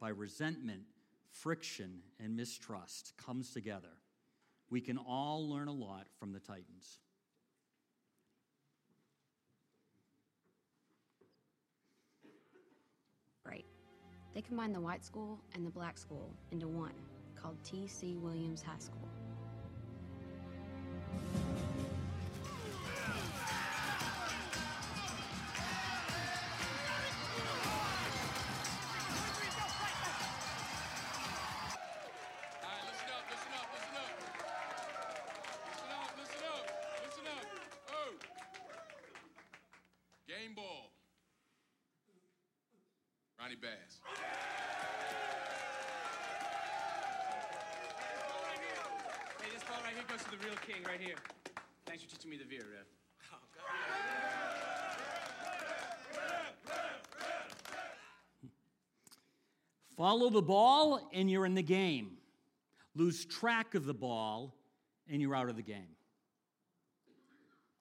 by resentment, friction, and mistrust comes together, we can all learn a lot from the Titans. Right. They combined the white school and the black school into one called T.C. Williams High School. Right here. Thanks for teaching me the veer, Rev. Follow the ball, and you're in the game. Lose track of the ball, and you're out of the game.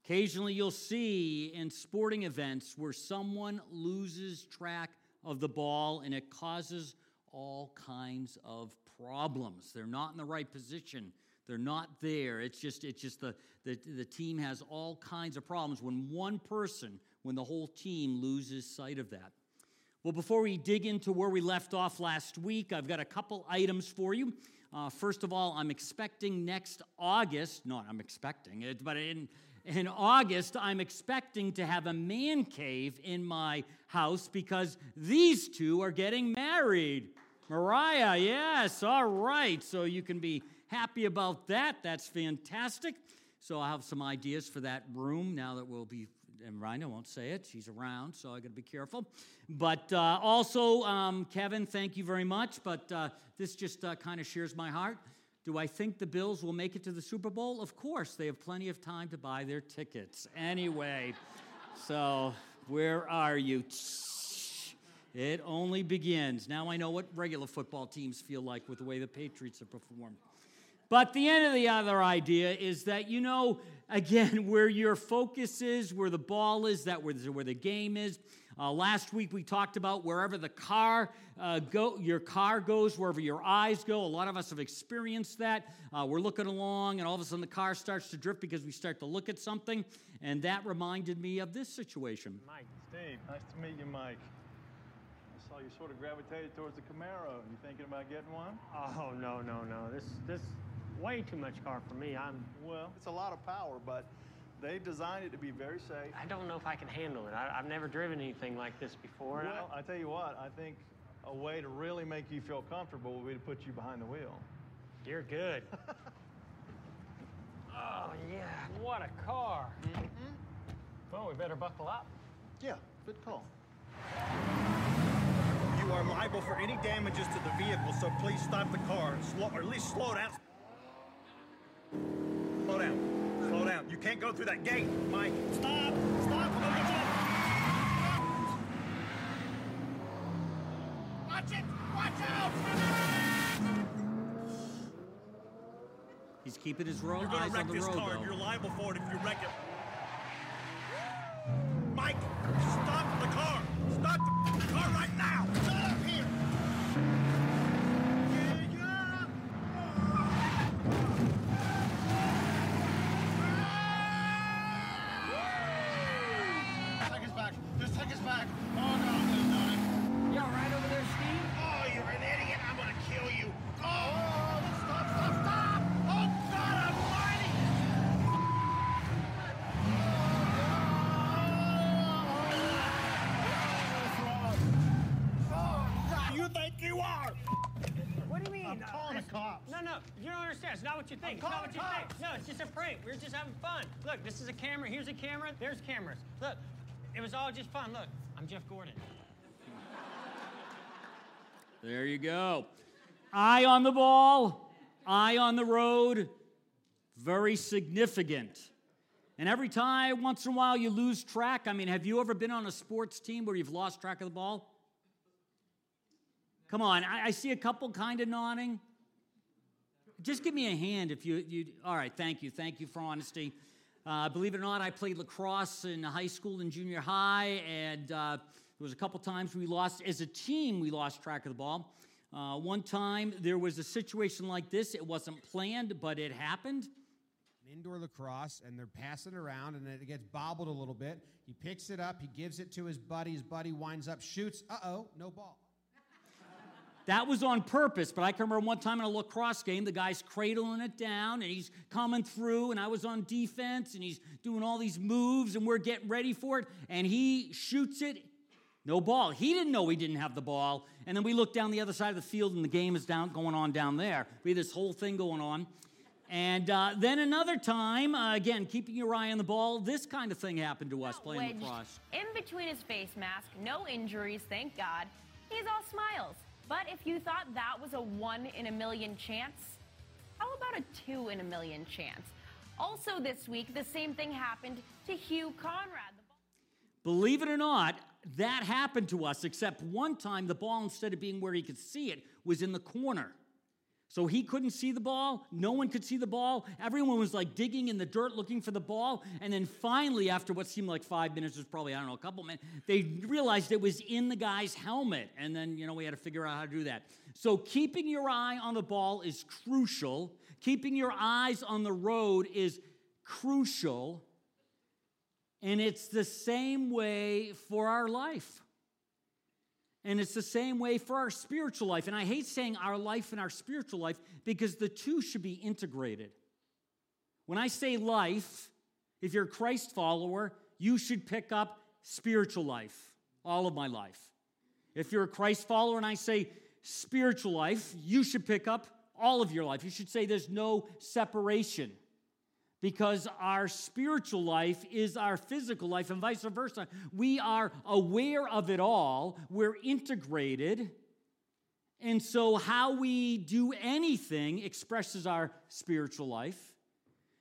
Occasionally, you'll see in sporting events where someone loses track of the ball and it causes all kinds of problems. They're not in the right position. They're not there. It's just, it's just the, the, the team has all kinds of problems when one person, when the whole team loses sight of that. Well, before we dig into where we left off last week, I've got a couple items for you. Uh, first of all, I'm expecting next August, not I'm expecting it, but in, in August, I'm expecting to have a man cave in my house because these two are getting married. Mariah, yes, all right. So you can be happy about that. That's fantastic. So I'll have some ideas for that room now that we'll be and Rhina won't say it. She's around, so I got to be careful. But uh, also, um, Kevin, thank you very much. But uh, this just uh, kind of shares my heart. Do I think the Bills will make it to the Super Bowl? Of course, they have plenty of time to buy their tickets. Anyway, so where are you? It only begins. Now I know what regular football teams feel like with the way the Patriots have performed. But the end of the other idea is that, you know, again, where your focus is, where the ball is, that where, where the game is. Uh, last week we talked about wherever the car uh, go, your car goes, wherever your eyes go. A lot of us have experienced that. Uh, we're looking along, and all of a sudden the car starts to drift because we start to look at something, and that reminded me of this situation. Mike, Steve, nice to meet you, Mike. I saw you sort of gravitated towards the Camaro. You thinking about getting one? Oh no no no! This this way too much car for me. I'm. Well, it's a lot of power, but they designed it to be very safe. I don't know if I can handle it. I, I've never driven anything like this before. and I- Well, I tell you what, I think a way to really make you feel comfortable would be to put you behind the wheel. you're good. oh yeah, what a car! Mm-hmm. Well, we better buckle up. Yeah, good call. You are liable for any damages to the vehicle, so please stop the car, and slow, or at least slow down. Slow down. Slow down. You can't go through that gate, Mike. Stop! Stop! I'm gonna get you. Watch it! Watch out! He's keeping his ro- You're gonna eyes wreck on the this road, you're liable for it if you wreck it. Mike, stop the car! Stop the car right now! Get up here! Yeah, yeah. Take us back. Just take us back. Oh, no, I'm gonna die. You all right over there, Steve? Oh, you're an idiot. I'm gonna kill you. Oh, stop, stop, stop! Oh, God almighty! You think you are? What do you mean? I'm Uh, calling the it's- cops. No, no, you don't understand. It's not what you think. It's not calling what you cops. think. No, it's just a prank. We're just having fun. Look, this is a camera. Here's a camera. There's cameras. Look, it was all just fun. Look, I'm Jeff Gordon. There you go. Eye on the ball, eye on the road, very significant. And every time, once in a while, you lose track. I mean, have you ever been on a sports team where you've lost track of the ball? Come on, I, I see a couple kind of nodding. Just give me a hand if you, you. All right, thank you. Thank you for honesty. Uh, believe it or not, I played lacrosse in high school and junior high, and uh, There was a couple times we lost, as a team, we lost track of the ball. Uh, one time there was a situation like this. It wasn't planned, but it happened. indoor lacrosse and they're passing around and it gets bobbled a little bit. He picks it up, he gives it to his buddy. His buddy winds up, shoots. Uh oh, no ball. That was on purpose, but I can remember one time in a lacrosse game, the guy's cradling it down and he's coming through, and I was on defense and he's doing all these moves and we're getting ready for it, and he shoots it. No ball. He didn't know he didn't have the ball. And then we look down the other side of the field and the game is down going on down there. We had this whole thing going on. And uh, then another time, uh, again, keeping your eye on the ball, this kind of thing happened to us playing lacrosse. In between his face mask, no injuries, thank God. He's all smiles. But if you thought that was a one in a million chance, how about a two in a million chance? Also, this week, the same thing happened to Hugh Conrad. Believe it or not, that happened to us, except one time the ball, instead of being where he could see it, was in the corner. So he couldn't see the ball. No one could see the ball. Everyone was like digging in the dirt looking for the ball. And then finally, after what seemed like five minutes, was probably, I don't know, a couple minutes, they realized it was in the guy's helmet. And then, you know, we had to figure out how to do that. So keeping your eye on the ball is crucial. Keeping your eyes on the road is crucial. And it's the same way for our life. And it's the same way for our spiritual life. And I hate saying our life and our spiritual life because the two should be integrated. When I say life, if you're a Christ follower, you should pick up spiritual life, all of my life. If you're a Christ follower and I say spiritual life, you should pick up all of your life. You should say there's no separation because our spiritual life is our physical life and vice versa. We are aware of it all, we're integrated. And so, how we do anything expresses our spiritual life.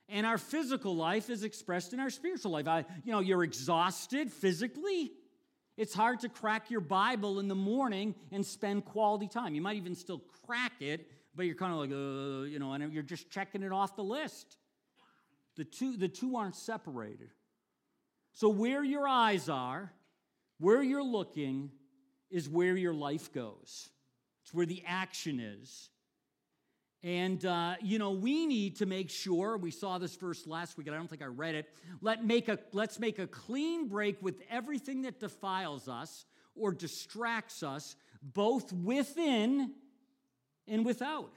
And our physical life is expressed in our spiritual life. I, you know, you're exhausted physically. It's hard to crack your Bible in the morning and spend quality time. You might even still crack it, but you're kind of like, uh, you know, and you're just checking it off the list. The two, the two aren't separated. So, where your eyes are, where you're looking, is where your life goes. It's where the action is. And, uh, you know, we need to make sure, we saw this verse last week, and I don't think I read it. Let make a, let's make a clean break with everything that defiles us or distracts us, both within and without.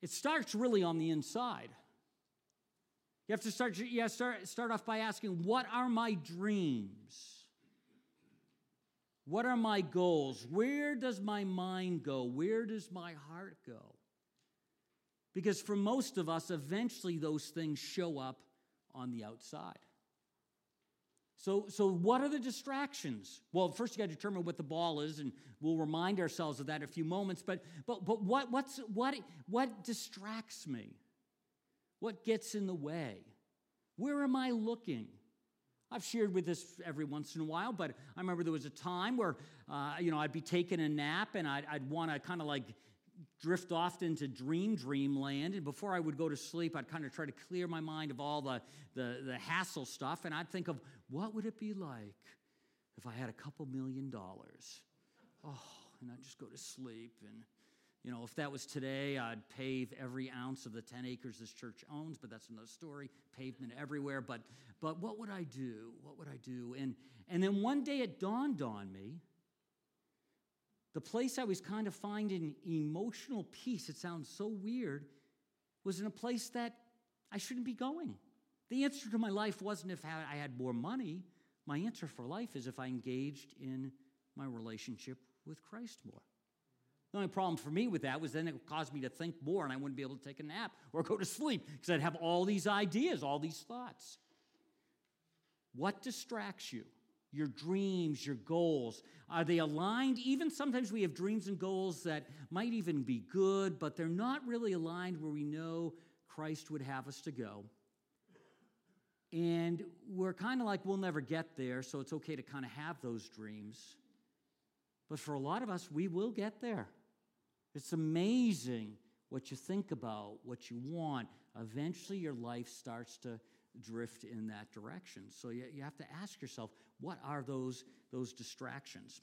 It starts really on the inside. You have to start, you have to start, start off by asking, what are my dreams? What are my goals? Where does my mind go? Where does my heart go? Because for most of us, eventually those things show up on the outside. So, so what are the distractions? Well, first you got to determine what the ball is, and we'll remind ourselves of that in a few moments. But, but, but what, what's, what, what distracts me? What gets in the way? Where am I looking? I've shared with this every once in a while, but I remember there was a time where, uh, you know, I'd be taking a nap and I'd, I'd want to kind of like drift off into dream dreamland. And before I would go to sleep, I'd kind of try to clear my mind of all the, the, the hassle stuff. And I'd think of what would it be like if I had a couple million dollars? Oh, and I'd just go to sleep and you know, if that was today, I'd pave every ounce of the 10 acres this church owns, but that's another story. Pavement everywhere. But, but what would I do? What would I do? And, and then one day it dawned on me the place I was kind of finding emotional peace, it sounds so weird, was in a place that I shouldn't be going. The answer to my life wasn't if I had more money. My answer for life is if I engaged in my relationship with Christ more. The only problem for me with that was then it caused me to think more and I wouldn't be able to take a nap or go to sleep because I'd have all these ideas, all these thoughts. What distracts you? Your dreams, your goals, are they aligned? Even sometimes we have dreams and goals that might even be good, but they're not really aligned where we know Christ would have us to go. And we're kind of like, we'll never get there, so it's okay to kind of have those dreams. But for a lot of us, we will get there. It's amazing what you think about, what you want. Eventually, your life starts to drift in that direction. So you, you have to ask yourself, what are those, those distractions?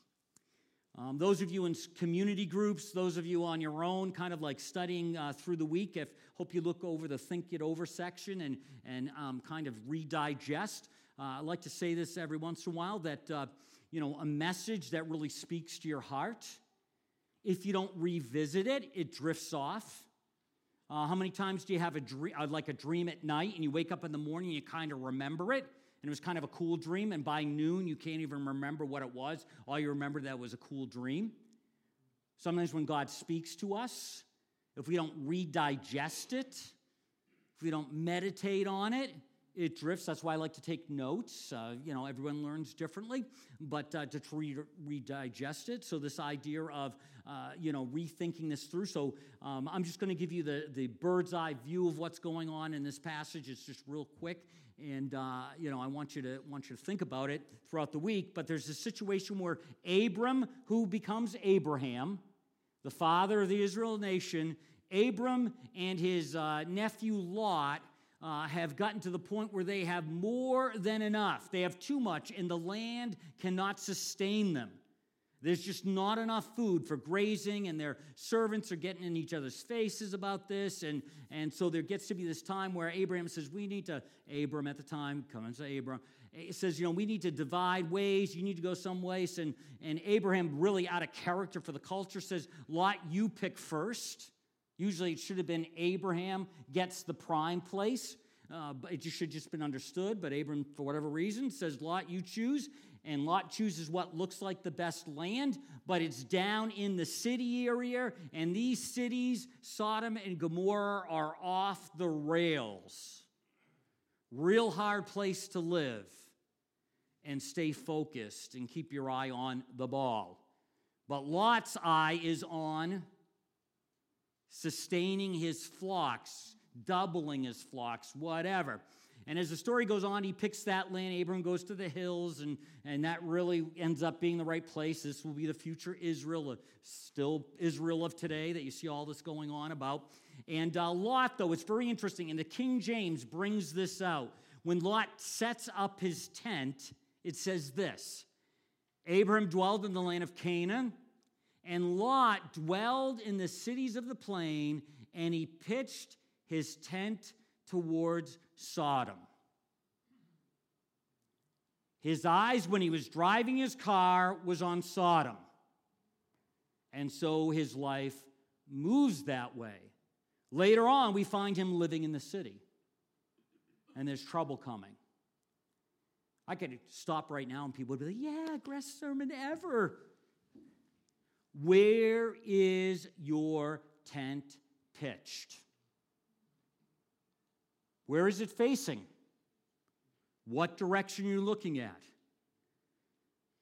Um, those of you in community groups, those of you on your own, kind of like studying uh, through the week, if hope you look over the think it over section and and um, kind of redigest. Uh, I like to say this every once in a while that uh, you know a message that really speaks to your heart. If you don't revisit it, it drifts off. Uh, how many times do you have a dream, uh, like a dream at night, and you wake up in the morning, and you kind of remember it? and it was kind of a cool dream, and by noon, you can't even remember what it was. All you remember that was a cool dream. Sometimes when God speaks to us, if we don't redigest it, if we don't meditate on it, it drifts. That's why I like to take notes. Uh, you know, everyone learns differently, but uh, to re- redigest it. So this idea of uh, you know rethinking this through. So um, I'm just going to give you the the bird's eye view of what's going on in this passage. It's just real quick, and uh, you know I want you to want you to think about it throughout the week. But there's a situation where Abram, who becomes Abraham, the father of the Israel nation, Abram and his uh, nephew Lot. Uh, have gotten to the point where they have more than enough. They have too much, and the land cannot sustain them. There's just not enough food for grazing, and their servants are getting in each other's faces about this. And, and so there gets to be this time where Abraham says, We need to, Abram at the time, come and say Abram, it says, You know, we need to divide ways. You need to go some ways. And, and Abraham, really out of character for the culture, says, Lot, you pick first. Usually it should have been Abraham gets the prime place. Uh, but it should just been understood. But Abram, for whatever reason, says, Lot, you choose and Lot chooses what looks like the best land, but it's down in the city area, and these cities, Sodom and Gomorrah, are off the rails. Real hard place to live and stay focused and keep your eye on the ball. But Lot's eye is on sustaining his flocks, doubling his flocks, whatever. And as the story goes on, he picks that land. Abram goes to the hills, and, and that really ends up being the right place. This will be the future Israel, uh, still Israel of today that you see all this going on about. And uh, Lot, though, it's very interesting, and the King James brings this out. When Lot sets up his tent, it says this Abram dwelled in the land of Canaan, and Lot dwelled in the cities of the plain, and he pitched his tent towards Sodom. His eyes, when he was driving his car, was on Sodom. And so his life moves that way. Later on, we find him living in the city. And there's trouble coming. I could stop right now and people would be like, yeah, best sermon ever. Where is your tent pitched? Where is it facing? What direction you're looking at?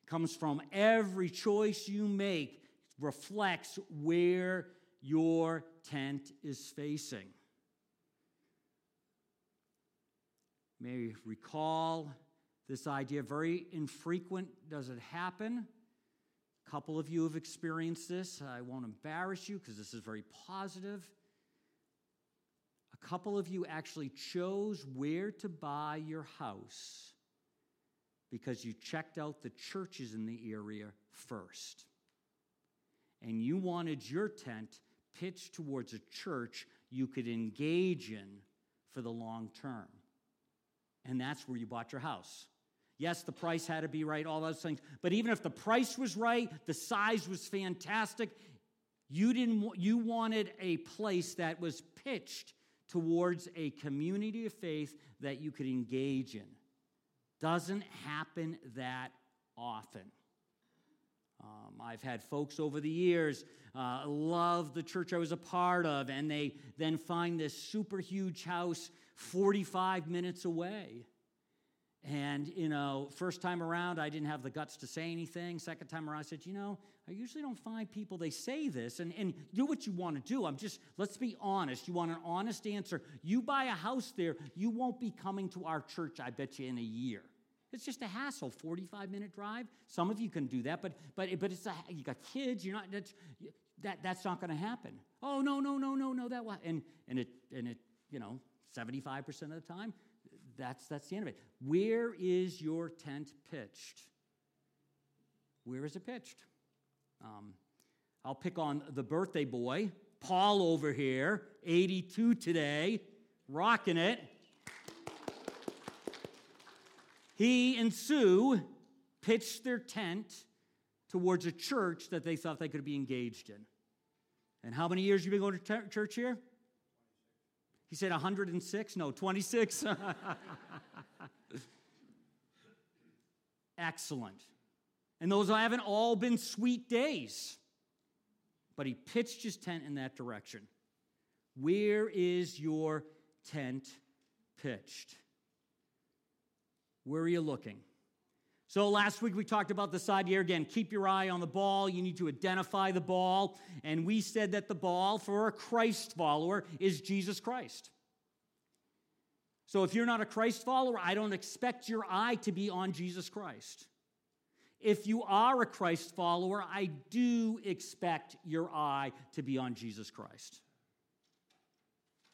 Comes from every choice you make, reflects where your tent is facing. May recall this idea very infrequent. Does it happen? A couple of you have experienced this. I won't embarrass you because this is very positive A couple of you actually chose where to buy your house because you checked out the churches in the area first. And you wanted your tent pitched towards a church you could engage in for the long term. And that's where you bought your house. Yes, the price had to be right, all those things. But even if the price was right, the size was fantastic, you didn't you wanted a place that was pitched towards a community of faith that you could engage in. Doesn't happen that often. Um, I've had folks over the years uh, love the church I was a part of, and they then find this super huge house 45 minutes away. And, you know, first time around, I didn't have the guts to say anything. Second time around, I said, you know, I usually don't find people, they say this, and, and do what you want to do. I'm just, let's be honest. You want an honest answer. You buy a house there, you won't be coming to our church, I bet you, in a year. It's just a hassle, 45 minute drive. Some of you can do that, but but but it's a, you got kids. You're not that's, that that's not going to happen. Oh no no no no no that and and it and it you know 75 percent of the time that's, that's the end of it. Where is your tent pitched? Where is it pitched? Um, I'll pick on the birthday boy, Paul over here, 82 today, rocking it. He and Sue pitched their tent towards a church that they thought they could be engaged in. And how many years you been going to church here? He said 106? No, 26. Excellent. And those haven't all been sweet days. But he pitched his tent in that direction. Where is your tent pitched? Where are you looking? So last week we talked about this idea again keep your eye on the ball. You need to identify the ball. And we said that the ball for a Christ follower is Jesus Christ. So if you're not a Christ follower, I don't expect your eye to be on Jesus Christ. If you are a Christ follower, I do expect your eye to be on Jesus Christ.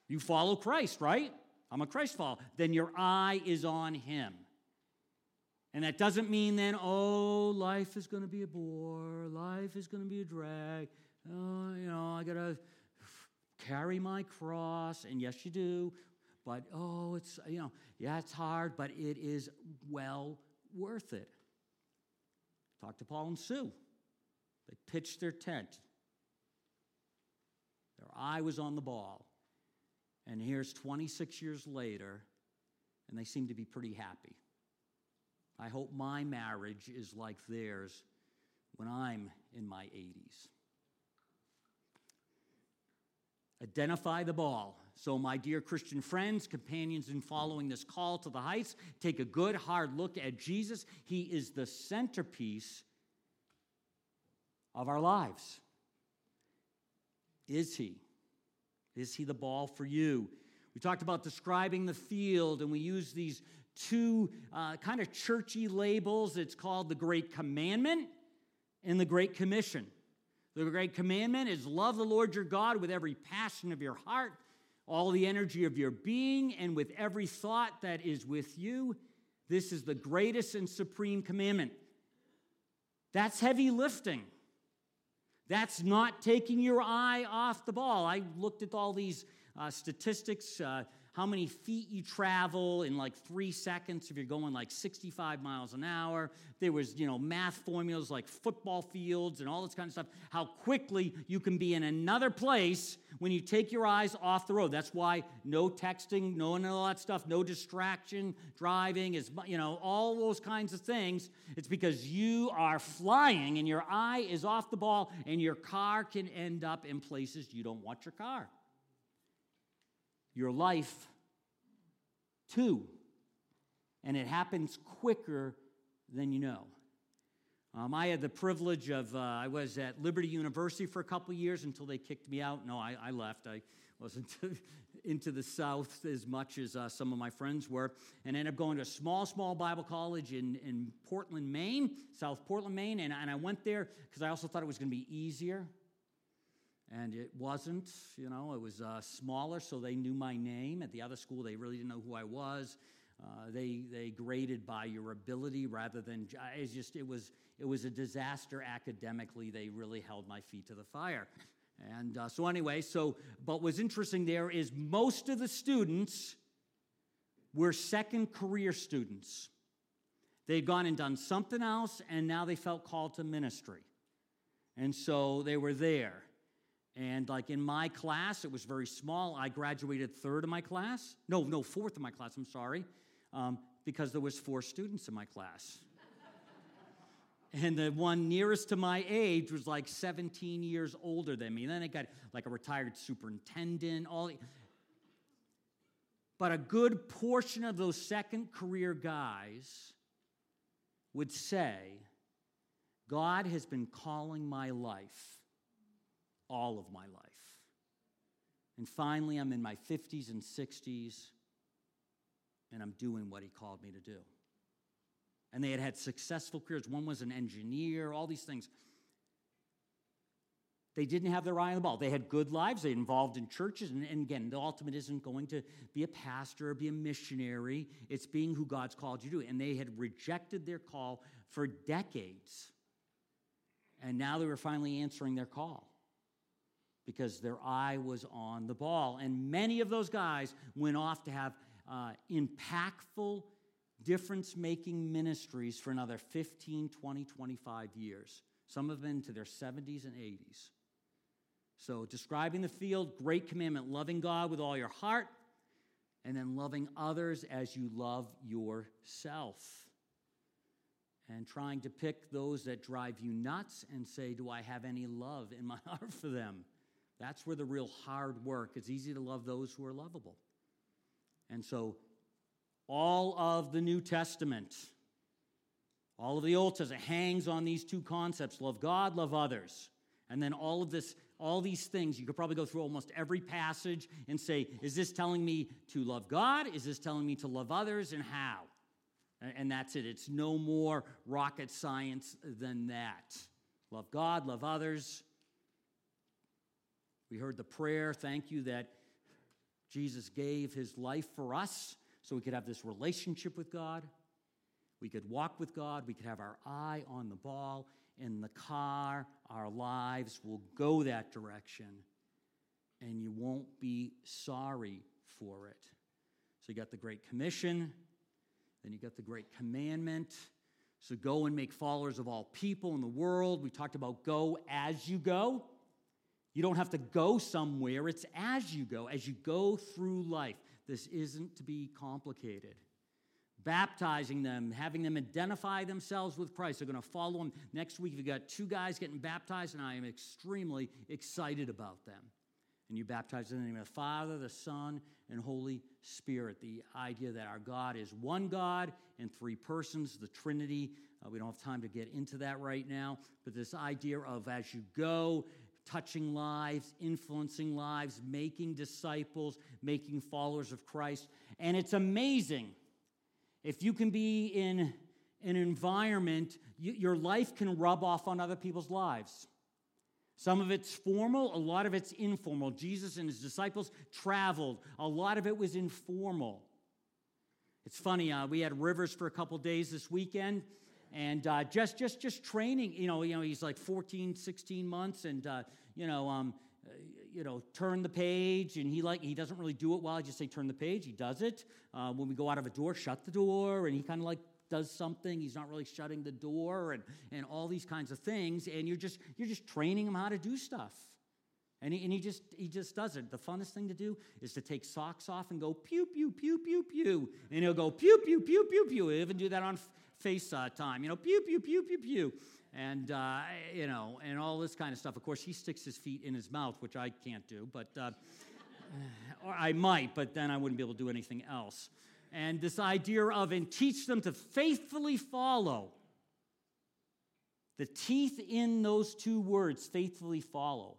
You follow Christ, right? I'm a Christ follower. Then your eye is on him. And that doesn't mean then, oh, life is going to be a bore, life is going to be a drag. Oh, you know, I got to carry my cross. And yes, you do. But oh, it's, you know, yeah, it's hard, but it is well worth it. Talk to Paul and Sue. They pitched their tent. Their eye was on the ball. And here's 26 years later, and they seem to be pretty happy. I hope my marriage is like theirs when I'm in my 80s. Identify the ball. So, my dear Christian friends, companions in following this call to the heights, take a good hard look at Jesus. He is the centerpiece of our lives. Is he? Is he the ball for you? We talked about describing the field, and we use these two uh, kind of churchy labels. It's called the Great Commandment and the Great Commission. The Great Commandment is love the Lord your God with every passion of your heart, all the energy of your being, and with every thought that is with you. This is the greatest and supreme commandment. That's heavy lifting. That's not taking your eye off the ball. I looked at all these uh, statistics. Uh, how many feet you travel in like three seconds if you're going like 65 miles an hour. There was, you know, math formulas like football fields and all this kind of stuff. How quickly you can be in another place when you take your eyes off the road. That's why no texting, no and all that stuff, no distraction, driving is, you know, all those kinds of things. It's because you are flying and your eye is off the ball and your car can end up in places you don't want your car your life too. And it happens quicker than you know. Um, I had the privilege of, uh, I was at Liberty University for a couple years until they kicked me out. No, I, I left. I wasn't into the South as much as uh, some of my friends were, and ended up going to a small, small Bible college in, in Portland, Maine, South Portland, Maine. And, and I went there because I also thought it was going to be easier and it wasn't, you know, it was uh, smaller, so they knew my name. At the other school, they really didn't know who I was. Uh, they they graded by your ability rather than it's just it was it was a disaster academically. They really held my feet to the fire, and uh, so anyway, so but what's interesting there is most of the students were second career students. They'd gone and done something else, and now they felt called to ministry, and so they were there. And like in my class, it was very small. I graduated third of my class. No, no, fourth of my class, I'm sorry, um, because there was four students in my class. and the one nearest to my age was like 17 years older than me. And then I got like a retired superintendent, all. But a good portion of those second career guys would say, God has been calling my life all of my life. And finally, I'm in my 50s and 60s, and I'm doing what he called me to do. And they had had successful careers. One was an engineer, all these things. They didn't have their eye on the ball. They had good lives. They involved in churches. And, and again, the ultimate isn't going to be a pastor or be a missionary. It's being who God's called you to. And they had rejected their call for decades. And now they were finally answering their call because their eye was on the ball. And many of those guys went off to have uh, impactful, difference making ministries for another 15, 20, 25 years. Some of them into their 70s and 80s. So, describing the field, great commandment loving God with all your heart, and then loving others as you love yourself. And trying to pick those that drive you nuts and say, Do I have any love in my heart for them? That's where the real hard work. It's easy to love those who are lovable. And so, all of the New Testament, all of the Old Testament hangs on these two concepts love God, love others. And then all of this, all these things, you could probably go through almost every passage and say, is this telling me to love God? Is this telling me to love others? And how? And that's it. It's no more rocket science than that. Love God, love others. We heard the prayer. Thank you that Jesus gave his life for us so we could have this relationship with God. We could walk with God. We could have our eye on the ball. In the car, our lives will go that direction, and you won't be sorry for it. So you got the Great Commission, then you got the Great Commandment. So go and make followers of all people in the world. We talked about go as you go. You don't have to go somewhere, it's as you go, as you go through life. This isn't to be complicated. Baptizing them, having them identify themselves with Christ. They're going to follow him. Next week, we've got two guys getting baptized, and I am extremely excited about them. And you baptize in the name of the Father, the Son, and Holy Spirit. The idea that our God is one God in three persons, the Trinity. Uh, we don't have time to get into that right now, but this idea of as you go, touching lives, influencing lives, making disciples, making followers of Christ. And it's amazing if you can be in an environment, you, your life can rub off on other people's lives. Some of it's formal, a lot of it's informal. Jesus and his disciples traveled, a lot of it was informal. It's funny, uh, we had Rivers for a couple days this weekend and uh, just just just training you know you know he's like 14 16 months and uh, you know um, uh, you know turn the page and he like he doesn't really do it well. I just say turn the page. He does it. Uh, when we go out of a door shut the door and he kind of like does something. He's not really shutting the door and and all these kinds of things. And you're just you're just training him how to do stuff. And he, and he just he just does it. The funnest thing to do is to take socks off and go pew pew pew pew pew, and he'll go pew pew pew pew pew. He'll even do that on face uh, time, you know, pew, pew, pew, pew, pew. And, uh, you know, and all this kind of stuff. Of course, he sticks his feet in his mouth, which I can't do, but, uh, or I might, but then I wouldn't be able to do anything else. And this idea of, and teach them to faithfully follow. The teeth in those two words, faithfully follow,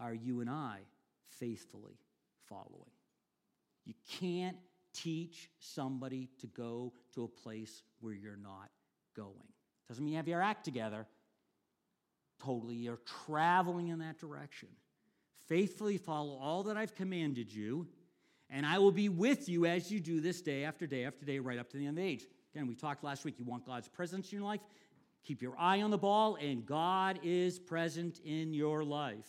are you and I faithfully following. You can't teach somebody to go to a place where you're not going. Doesn't mean you have your act together. Totally, you're traveling in that direction. Faithfully follow all that I've commanded you, and I will be with you as you do this day after day after day, right up to the end of the age. Again, we talked last week. You want God's presence in your life? Keep your eye on the ball, and God is present in your life.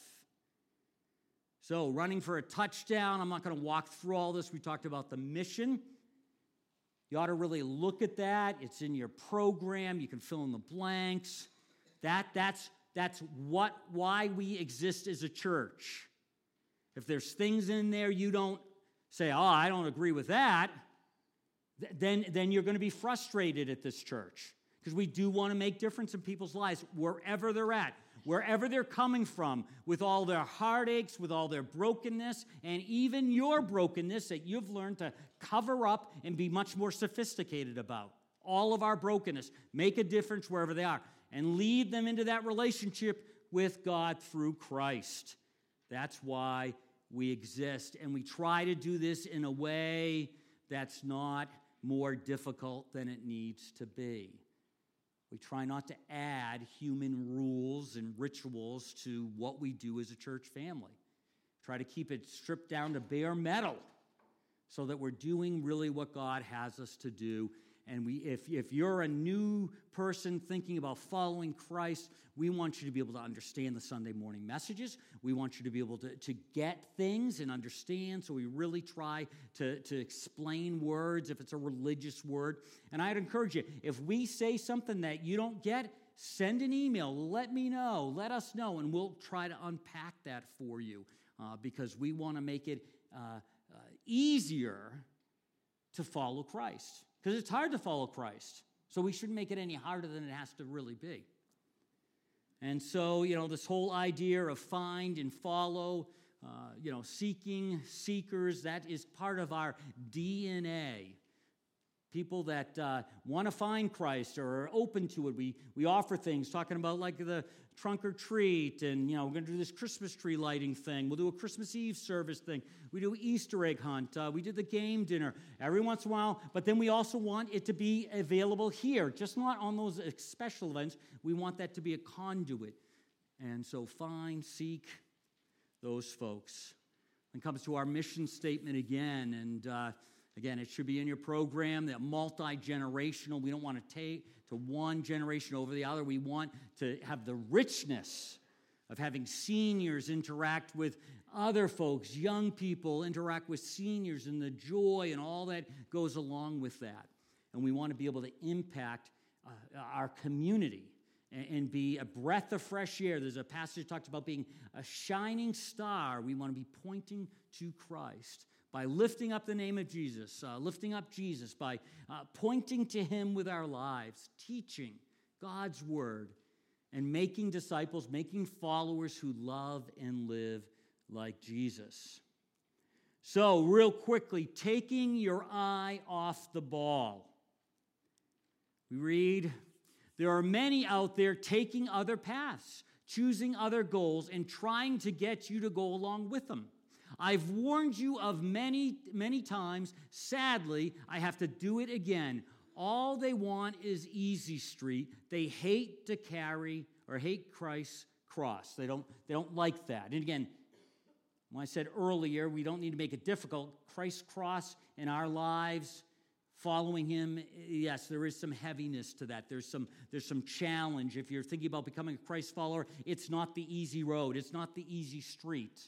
So, running for a touchdown, I'm not going to walk through all this. We talked about the mission. You ought to really look at that. It's in your program. You can fill in the blanks. That, that's, that's what, why we exist as a church. If there's things in there you don't say, oh, I don't agree with that, then, then you're going to be frustrated at this church because we do want to make difference in people's lives wherever they're at wherever they're coming from, with all their heartaches, with all their brokenness, and even your brokenness that you've learned to cover up and be much more sophisticated about. All of our brokenness. Make a difference wherever they are and lead them into that relationship with God through Christ. That's why we exist. And we try to do this in a way that's not more difficult than it needs to be. We try not to add human rules and rituals to what we do as a church family. Try to keep it stripped down to bare metal so that we're doing really what God has us to do. And we, if, if you're a new person thinking about following Christ, we want you to be able to understand the Sunday morning messages. We want you to be able to, to get things and understand. So we really try to, to explain words if it's a religious word. And I'd encourage you if we say something that you don't get, send an email. Let me know. Let us know. And we'll try to unpack that for you uh, because we want to make it uh, uh, easier to follow Christ because it's hard to follow Christ. So we shouldn't make it any harder than it has to really be. And so, you know, this whole idea of find and follow, uh, you know, seeking seekers, that is part of our DNA. People that uh, want to find Christ or are open to it. We, we offer things, talking about like the trunk or treat, and, you know, we're going to do this Christmas tree lighting thing. We'll do a Christmas Eve service thing. We do Easter egg hunt. Uh, we did the game dinner every once in a while, but then we also want it to be available here, just not on those special events. We want that to be a conduit. And so find, seek those folks. It comes to our mission statement again, and uh, Again, it should be in your program that multi generational. We don't want to take to one generation over the other. We want to have the richness of having seniors interact with other folks, young people interact with seniors, and the joy and all that goes along with that. And we want to be able to impact uh, our community and, and be a breath of fresh air. There's a passage that talks about being a shining star. We want to be pointing to Christ by lifting up the name of Jesus, uh, lifting up Jesus, by uh, pointing to him with our lives, teaching God's word, and making disciples, making followers who love and live like Jesus. So, real quickly, taking your eye off the ball. We read, There are many out there taking other paths, choosing other goals, and trying to get you to go along with them. I've warned you of many, many times. Sadly, I have to do it again. All they want is easy street. They hate to carry or hate Christ's cross. They don't, they don't like that. And again, when I said earlier, we don't need to make it difficult. Christ's cross in our lives, following him, yes, there is some heaviness to that. There's some, there's some challenge. If you're thinking about becoming a Christ follower, it's not the easy road, it's not the easy street.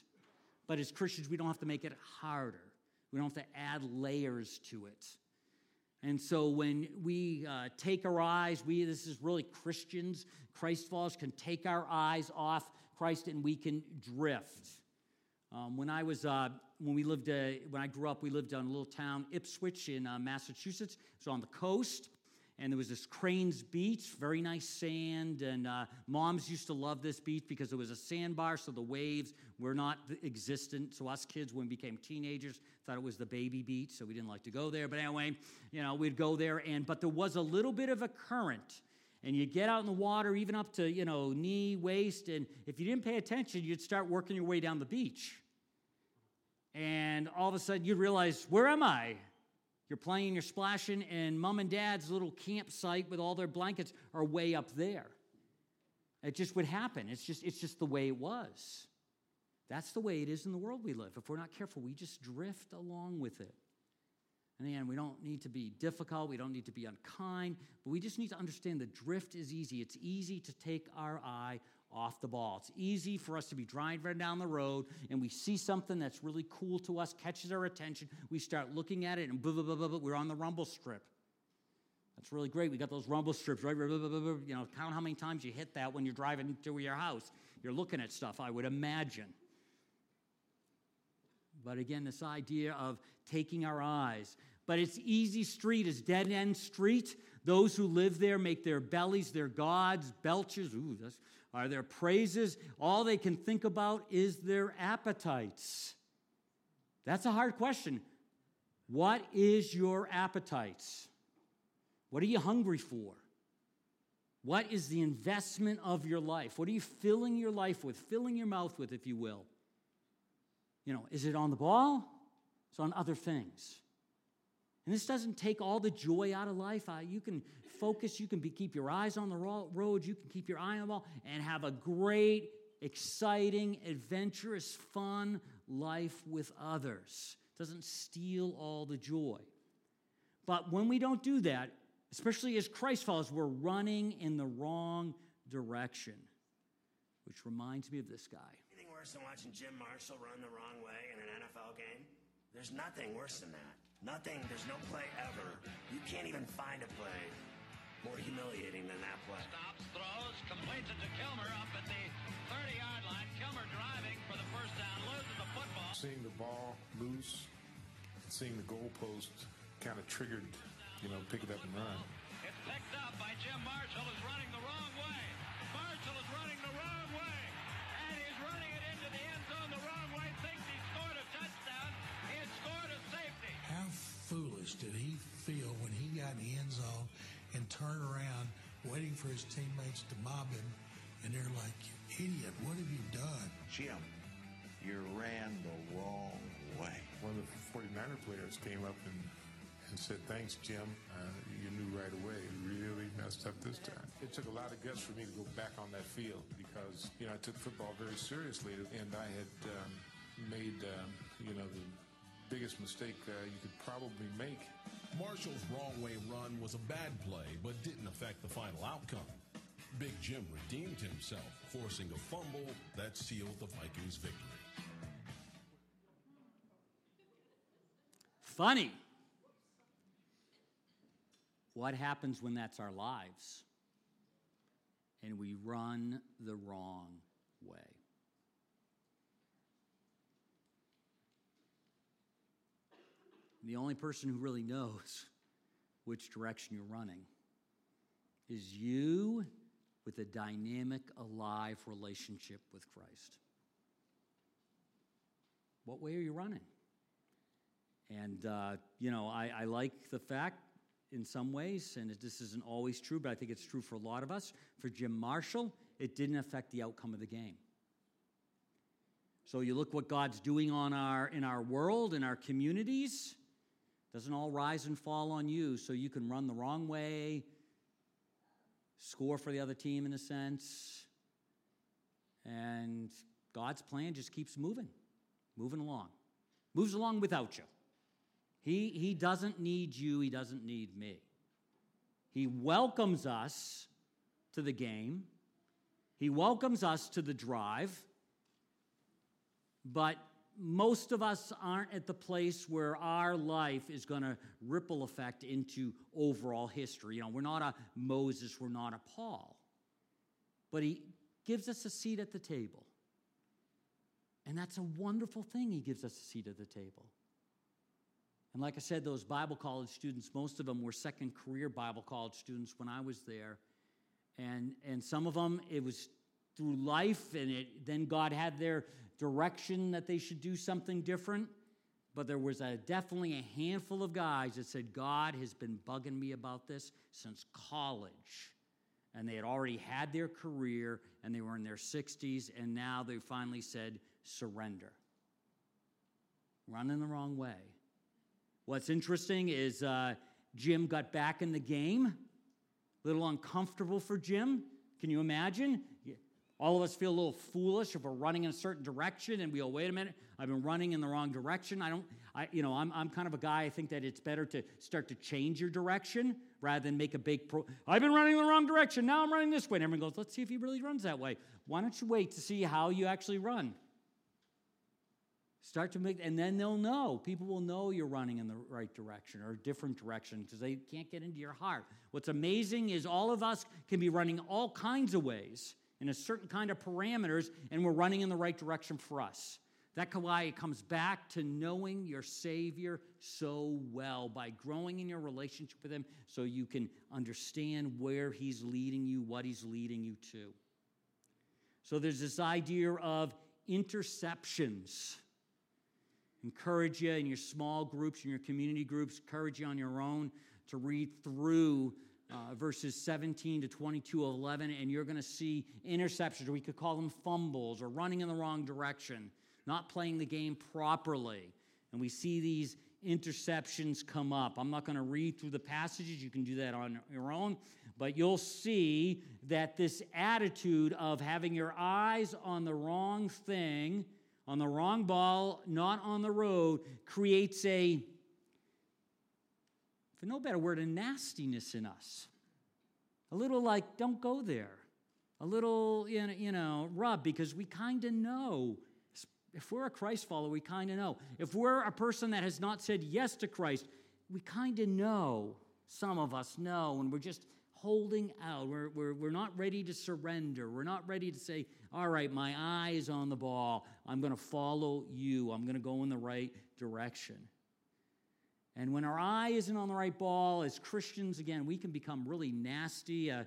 But as Christians, we don't have to make it harder. We don't have to add layers to it. And so when we uh, take our eyes, we this is really Christians, Christ followers can take our eyes off Christ and we can drift. Um, when I was uh, when we lived uh, when I grew up, we lived in a little town Ipswich in uh, Massachusetts. It was on the coast, and there was this Cranes Beach, very nice sand. And uh, moms used to love this beach because it was a sandbar, so the waves were not existent. So us kids, when we became teenagers, thought it was the baby beach, so we didn't like to go there. But anyway, you know, we'd go there, and but there was a little bit of a current. And you get out in the water, even up to you know knee, waist, and if you didn't pay attention, you'd start working your way down the beach. And all of a sudden, you'd realize, where am I? You're playing, you're splashing, and mom and dad's little campsite with all their blankets are way up there. It just would happen. It's just, it's just the way it was. That's the way it is in the world we live. If we're not careful, we just drift along with it. And again, we don't need to be difficult, we don't need to be unkind, but we just need to understand that drift is easy. It's easy to take our eye off the ball. It's easy for us to be driving down the road and we see something that's really cool to us, catches our attention. We start looking at it and blah, blah, blah, blah, blah, we're on the rumble strip. That's really great. We got those rumble strips, right? Blah, blah, blah, you know, count how many times you hit that when you're driving to your house. You're looking at stuff, I would imagine. But again, this idea of taking our eyes. But it's easy street, it's dead end street. Those who live there make their bellies their gods, belches. Ooh, that's are their praises? All they can think about is their appetites. That's a hard question. What is your appetites? What are you hungry for? What is the investment of your life? What are you filling your life with, filling your mouth with, if you will? You know, is it on the ball? It's on other things. And this doesn't take all the joy out of life. Uh, you can focus, you can be, keep your eyes on the road, you can keep your eye on the ball, and have a great, exciting, adventurous, fun life with others. It doesn't steal all the joy. But when we don't do that, especially as Christ followers, we're running in the wrong direction. Which reminds me of this guy. Anything worse than watching Jim Marshall run the wrong way in an NFL game? There's nothing worse than that. Nothing. There's no play ever. You can't even find a play more humiliating than that play. Stops, throws, completes it to Kilmer up at the 30-yard line. Kilmer driving for the first down, loses the football. Seeing the ball loose seeing the goalpost kind of triggered, you know, pick it up and run. It's picked up by Jim Marshall, who's running the wrong did he feel when he got in the end zone and turned around waiting for his teammates to mob him? And they're like, you idiot, what have you done? Jim, you ran the wrong way. One of the 49er players came up and, and said, Thanks, Jim. Uh, you knew right away. You really messed up this time. It took a lot of guts for me to go back on that field because, you know, I took football very seriously and I had um, made, um, you know, the biggest mistake uh, you could probably make. Marshall's wrong way run was a bad play, but didn't affect the final outcome. Big Jim redeemed himself, forcing a fumble that sealed the Vikings' victory. Funny. What happens when that's our lives and we run the wrong way? The only person who really knows which direction you're running is you with a dynamic, alive relationship with Christ. What way are you running? And, uh, you know, I, I, like the fact in some ways, and this isn't always true, but I think it's true for a lot of us. For Jim Marshall, it didn't affect the outcome of the game. So you look what God's doing on our, in our world, in our communities, doesn't all rise and fall on you, so you can run the wrong way, score for the other team in a sense, and God's plan just keeps moving, moving along, moves along without you. He, he doesn't need you, he doesn't need me. He welcomes us to the game, he welcomes us to the drive, but most of us aren't at the place where our life is going to ripple effect into overall history. You know, we're not a Moses, we're not a Paul. But he gives us a seat at the table. And that's a wonderful thing, he gives us a seat at the table. And like I said, those Bible college students, most of them were second career Bible college students when I was there. And, and some of them, it was through life, and it, then God had their direction that they should do something different. But there was a, definitely a handful of guys that said, God has been bugging me about this since college. And they had already had their career and they were in their 60s, and now they finally said, surrender. Running the wrong way. What's interesting is uh, Jim got back in the game. A little uncomfortable for Jim. Can you imagine? All of us feel a little foolish if we're running in a certain direction and we go, wait a minute, I've been running in the wrong direction. I don't, I, you know, I'm, I'm kind of a guy, I think that it's better to start to change your direction rather than make a big pro. I've been running in the wrong direction. Now I'm running this way. And everyone goes, let's see if he really runs that way. Why don't you wait to see how you actually run? Start to make, and then they'll know. People will know you're running in the right direction or a different direction because they can't get into your heart. What's amazing is all of us can be running all kinds of ways in a certain kind of parameters, and we're running in the right direction for us. That why comes back to knowing your Savior so well by growing in your relationship with Him so you can understand where He's leading you, what He's leading you to. So there's this idea of interceptions. Encourage you in your small groups, in your community groups, encourage you on your own to read through uh, verses 17 to 22 of 11, and you're going to see interceptions, or we could call them fumbles, or running in the wrong direction, not playing the game properly. And we see these interceptions come up. I'm not going to read through the passages, you can do that on your own, but you'll see that this attitude of having your eyes on the wrong thing, on the wrong ball, not on the road, creates a, for no better word, a nastiness in us. A little like, don't go there. A little, you know, rub because we kind of know if we're a Christ follower, we kind of know. If we're a person that has not said yes to Christ, we kind of know. Some of us know, and we're just holding out. We're, we're, we're not ready to surrender. We're not ready to say, All right, my eye is on the ball. I'm going to follow you. I'm going to go in the right direction. And when our eye isn't on the right ball, as Christians, again, we can become really nasty. Uh,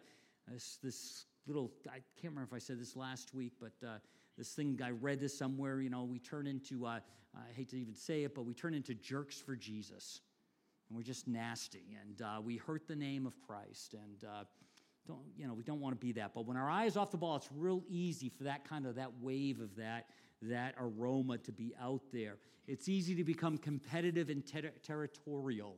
this, this, little, I can't remember if I said this last week, but uh, this thing, I read this somewhere, you know, we turn into, uh, I hate to even say it, but we turn into jerks for Jesus. And we're just nasty. And uh, we hurt the name of Christ. And, uh, don't, you know, we don't want to be that. But when our eye is off the ball, it's real easy for that kind of, that wave of that, that aroma to be out there. It's easy to become competitive and ter- territorial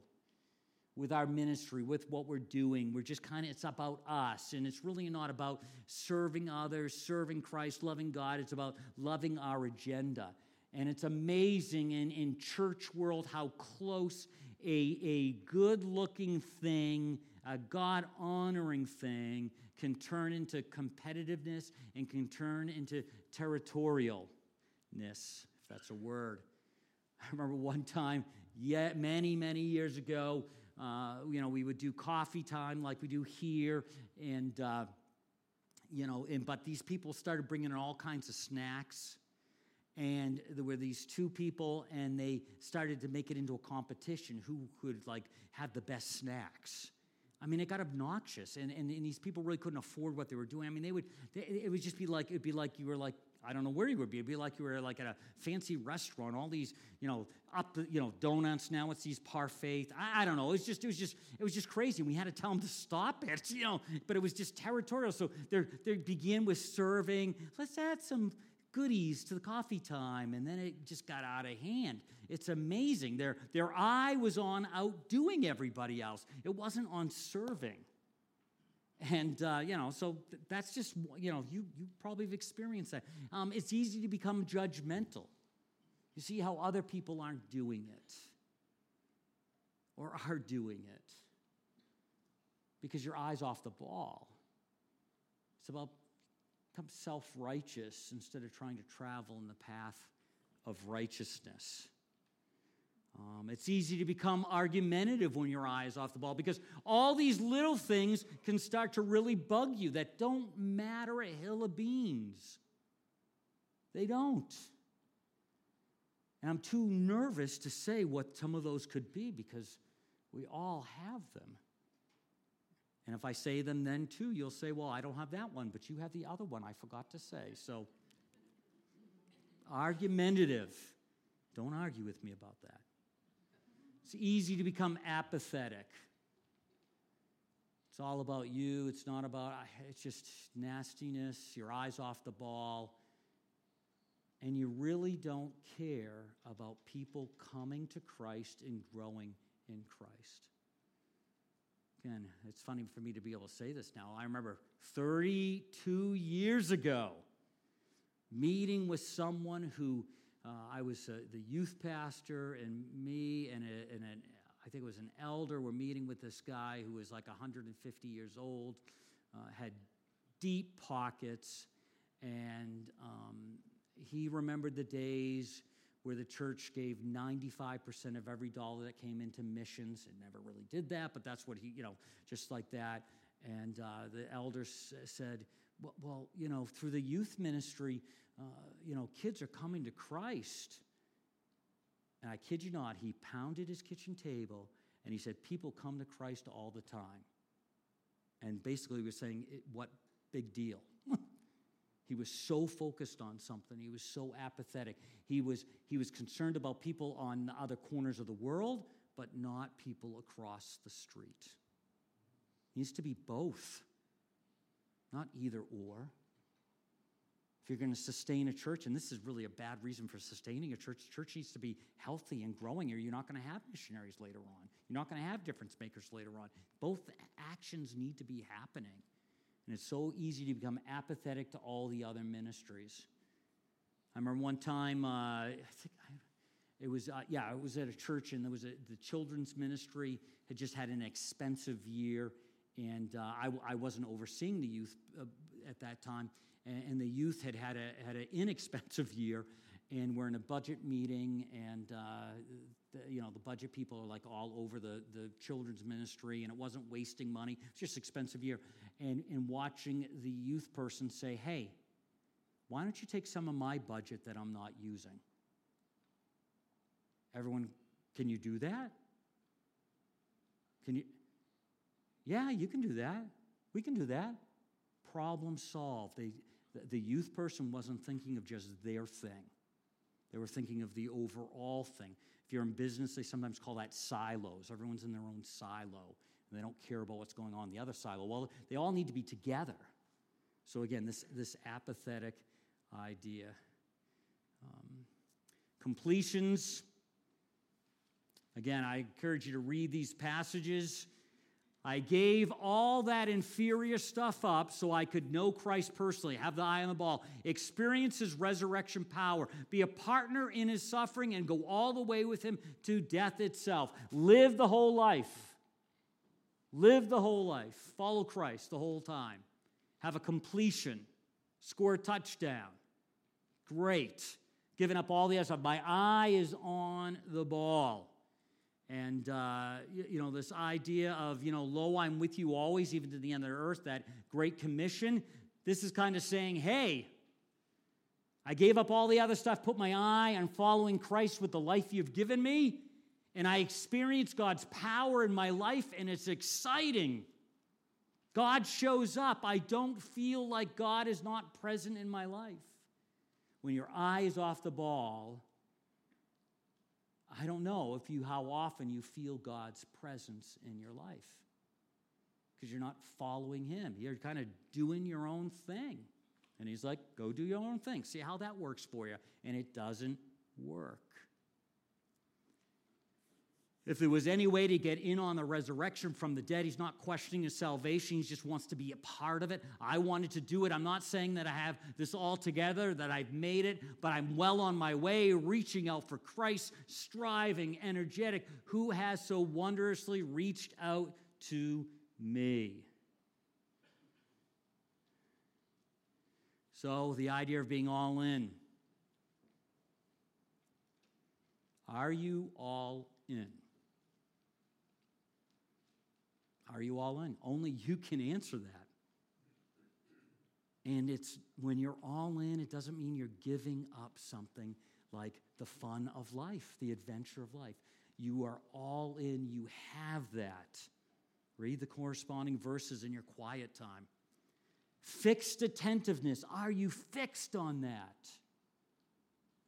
with our ministry, with what we're doing. We're just kind of, it's about us. And it's really not about serving others, serving Christ, loving God. It's about loving our agenda. And it's amazing in, in church world how close a, a good looking thing, a God honoring thing, can turn into competitiveness and can turn into territorialness, if that's a word. I remember one time, yet many, many years ago, uh, you know, we would do coffee time like we do here, and uh, you know, and but these people started bringing in all kinds of snacks, and there were these two people, and they started to make it into a competition who could like have the best snacks. I mean, it got obnoxious, and, and, and, these people really couldn't afford what they were doing. I mean, they would, they, it would just be like, it'd be like you were like I don't know where you would be. It'd be like you were like at a fancy restaurant, all these, you know, up you know, donuts now. It's these parfaits. I, I, don't know. It was just, it was just, it was just crazy. We had to tell them to stop it, you know. But it was just territorial. So they they begin with serving. Let's add some goodies to the coffee time, and then it just got out of hand. It's amazing. Their their eye was on outdoing everybody else. It wasn't on serving. And, uh, you know, so th- that's just, you know, you, you probably have experienced that. Um, it's easy to become judgmental. You see how other people aren't doing it or are doing it because your eye's off the ball. It's about become self righteous instead of trying to travel in the path of righteousness. Um, it's easy to become argumentative when your eye is off the ball because all these little things can start to really bug you that don't matter a hill of beans. They don't. And I'm too nervous to say what some of those could be because we all have them. And if I say them then too, you'll say, well, I don't have that one, but you have the other one I forgot to say. So, argumentative. Don't argue with me about that. It's easy to become apathetic. It's all about you. It's not about, it's just nastiness, your eyes off the ball. And you really don't care about people coming to Christ and growing in Christ. Again, it's funny for me to be able to say this now. I remember 32 years ago meeting with someone who uh, I was uh, the youth pastor, and me and, a, and an, I think it was an elder were meeting with this guy who was like 150 years old, uh, had deep pockets, and um, he remembered the days where the church gave 95% of every dollar that came into missions. It never really did that, but that's what he, you know, just like that. And uh, the elders said, well, well, you know, through the youth ministry, uh, you know, kids are coming to Christ. And I kid you not, he pounded his kitchen table and he said, People come to Christ all the time. And basically, he was saying, What big deal? he was so focused on something. He was so apathetic. He was, he was concerned about people on the other corners of the world, but not people across the street. It needs to be both, not either or. If you're going to sustain a church, and this is really a bad reason for sustaining a church, church needs to be healthy and growing, or you're not going to have missionaries later on. You're not going to have difference makers later on. Both actions need to be happening. And it's so easy to become apathetic to all the other ministries. I remember one time, uh, I think I, it was, uh, yeah, it was at a church, and there was a, the children's ministry had just had an expensive year, and uh, I, I, wasn't overseeing the youth uh, at that time, and, and, the youth had had, a, had an inexpensive year, and we're in a budget meeting, and uh, the, you know the budget people are like all over the, the children's ministry, and it wasn't wasting money; it's just expensive year, and and watching the youth person say, "Hey, why don't you take some of my budget that I'm not using?" Everyone, can you do that? Can you? Yeah, you can do that. We can do that. Problem solved. They, the, the youth person wasn't thinking of just their thing, they were thinking of the overall thing. You're in business, they sometimes call that silos. Everyone's in their own silo, and they don't care about what's going on in the other silo. Well, they all need to be together. So, again, this, this apathetic idea. Um, completions Again, I encourage you to read these passages. I gave all that inferior stuff up so I could know Christ personally, have the eye on the ball, experience his resurrection power, be a partner in his suffering, and go all the way with him to death itself. Live the whole life. Live the whole life. Follow Christ the whole time. Have a completion. Score a touchdown. Great. Giving up all the other stuff. My eye is on the ball. And, uh, you, you, know, this idea of, you know, lo, I'm with you always, even to the end of the earth, that great commission, this is kind of saying, hey, I gave up all the other stuff, put my eye on following Christ with the life you've given me, and I experience God's power in my life, and it's exciting. God shows up. I don't feel like God is not present in my life. When your eye is off the ball, I don't know if you how often you feel God's presence in your life because you're not following him. You're kind of doing your own thing. And he's like, go do your own thing. See how that works for you. And it doesn't work. If there was any way to get in on the resurrection from the dead, he's not questioning his salvation. He just wants to be a part of it. I wanted to do it. I'm not saying that I have this all together, that I've made it, but I'm well on my way, reaching out for Christ, striving, energetic. Who has so wondrously reached out to me? So, the idea of being all in. Are you all in? Are you all in? Only you can answer that. And it's when you're all in, it doesn't mean you're giving up something like the fun of life, the adventure of life. You are all in, you have that. Read the corresponding verses in your quiet time. Fixed attentiveness. Are you fixed on that?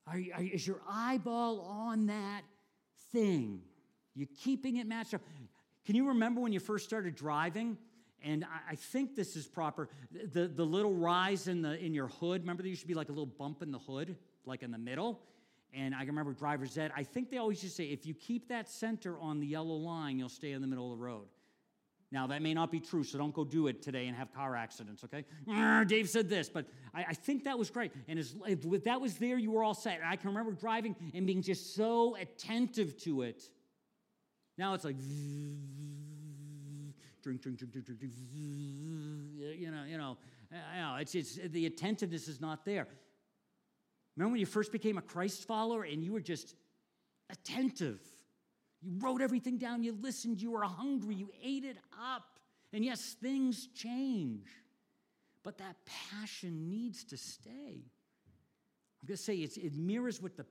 Are, are, is your eyeball on that thing? You keeping it matched up? Can you remember when you first started driving? And I, think this is proper. The, the little rise in, the, in your hood, remember there used to be like a little bump in the hood, like in the middle? And I remember driver's ed, I think they always just say, if you keep that center on the yellow line, you'll stay in the middle of the road. Now, that may not be true, so don't go do it today and have car accidents, okay? Dave said this, but I, I think that was great. And as, if that was there, you were all set. And I can remember driving and being just so attentive to it now it's like drink, drink, drink, drink, drink, drink, you know, you know, it's, it's the attentiveness is not there. Remember when you first became a Christ follower and you were just attentive? You wrote everything down, you listened, you were hungry, you ate it up. And yes, things change, but that passion needs to stay. I'm going to say it mirrors what the,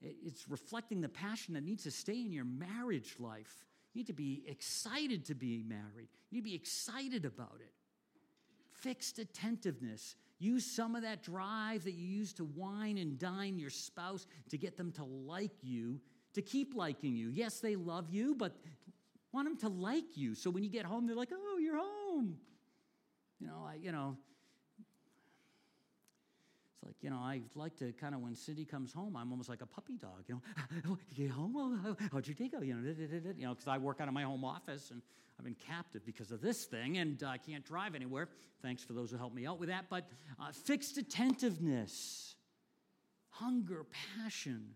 it's reflecting the passion that needs to stay in your marriage life. You need to be excited to be married, you need to be excited about it. Fixed attentiveness. Use some of that drive that you use to wine and dine your spouse to get them to like you, to keep liking you. Yes, they love you, but want them to like you. So when you get home, they're like, oh, you're home. You know, I, you know, It's like, you know, I like to kind of, when Cindy comes home, I'm almost like a puppy dog, you know. get home? How'd your day go? You know, you know, because I work out of my home office and I've been captive because of this thing and I can't drive anywhere. Thanks for those who helped me out with that. But uh, fixed attentiveness, hunger, passion.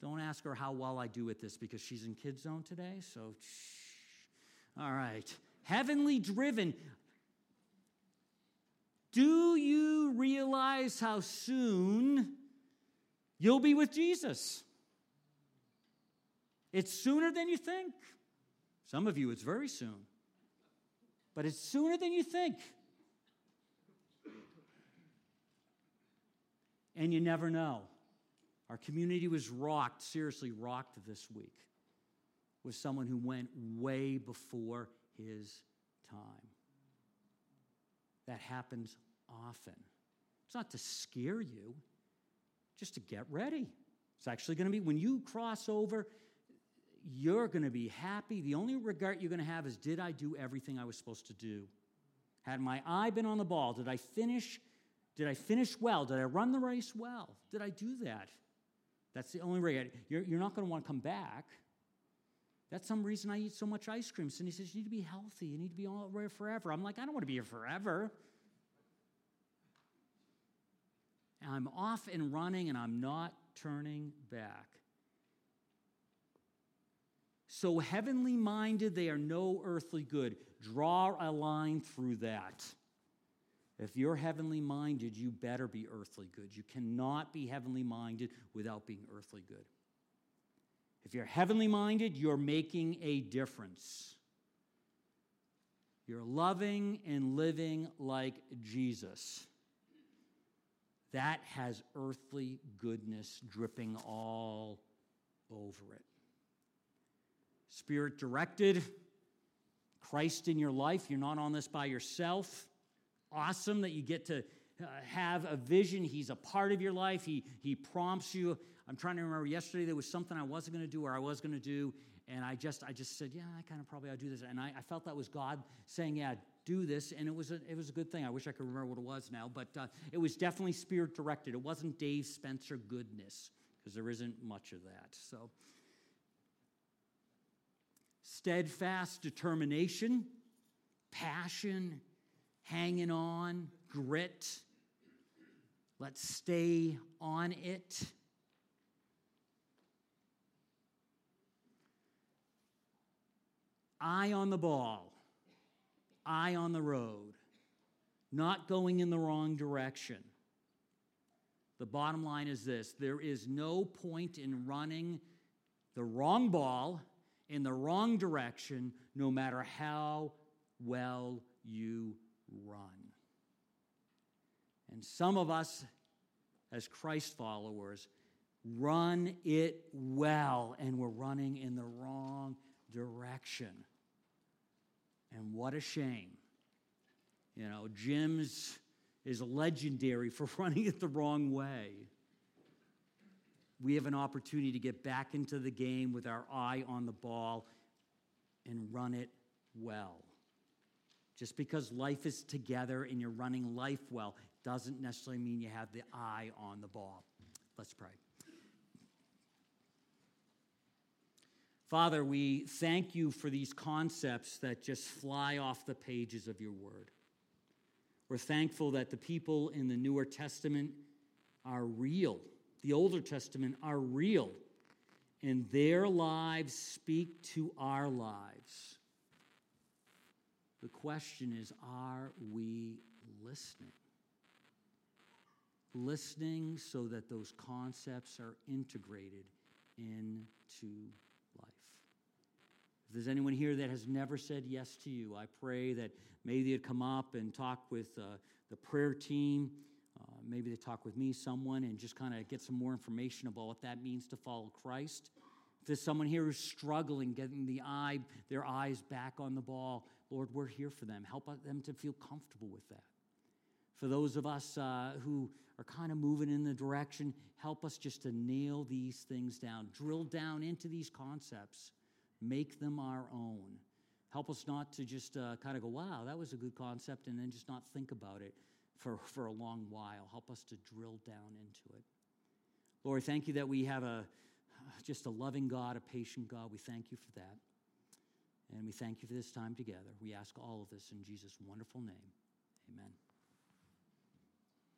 Don't ask her how well I do at this because she's in Kids Zone today. So, shh. all right. Heavenly driven. Do you realize how soon you'll be with Jesus? It's sooner than you think. Some of you, it's very soon. But it's sooner than you think. And you never know. Our community was rocked, seriously rocked this week, with someone who went way before his time. That happens often. It's not to scare you, just to get ready. It's actually going to be when you cross over, you're going to be happy. The only regret you're going to have is did I do everything I was supposed to do? Had my eye been on the ball? Did I finish? Did I finish well? Did I run the race well? Did I do that? That's the only regret. You're, you're not going to want to come back. That's some reason I eat so much ice cream. Cindy says, You need to be healthy. You need to be all here forever. I'm like, I don't want to be here forever. And I'm off and running and I'm not turning back. So heavenly minded, they are no earthly good. Draw a line through that. If you're heavenly minded, you better be earthly good. You cannot be heavenly minded without being earthly good. If you're heavenly minded, you're making a difference. You're loving and living like Jesus. That has earthly goodness dripping all over it. Spirit directed, Christ in your life. You're not on this by yourself. Awesome that you get to uh, have a vision. He's a part of your life. He, he prompts you. I'm trying to remember yesterday there was something I wasn't going to do or I was going to do, and I just I just said, yeah, I kind of probably I'll do this, and I, I, felt that was God saying, yeah, do this, and it was a, it was a good thing. I wish I could remember what it was now, but uh, it was definitely spirit directed. It wasn't Dave Spencer goodness because there isn't much of that. So steadfast determination, passion, hanging on, grit. Let's stay on it. Eye on the ball, eye on the road, not going in the wrong direction. The bottom line is this there is no point in running the wrong ball in the wrong direction, no matter how well you run. And some of us, as Christ followers, run it well, and we're running in the wrong direction. And what a shame. You know, Jim's is legendary for running it the wrong way. We have an opportunity to get back into the game with our eye on the ball and run it well. Just because life is together and you're running life well doesn't necessarily mean you have the eye on the ball. Let's pray. Father, we thank you for these concepts that just fly off the pages of your word. We're thankful that the people in the Newer Testament are real, the Older Testament are real, and their lives speak to our lives. The question is are we listening? Listening so that those concepts are integrated into if there's anyone here that has never said yes to you, I pray that maybe they'd come up and talk with uh, the prayer team. Uh, maybe they talk with me, someone, and just kind of get some more information about what that means to follow Christ. If there's someone here who's struggling getting the eye, their eyes back on the ball, Lord, we're here for them. Help them to feel comfortable with that. For those of us uh, who are kind of moving in the direction, help us just to nail these things down, drill down into these concepts make them our own. Help us not to just uh, kind of go, wow, that was a good concept, and then just not think about it. for, for a long while. Help us to drill down into it. Lord, thank you that we have a just a loving God, a patient God. We thank you for that. And we thank you for this time together. We ask all of this in Jesus' wonderful name. Amen.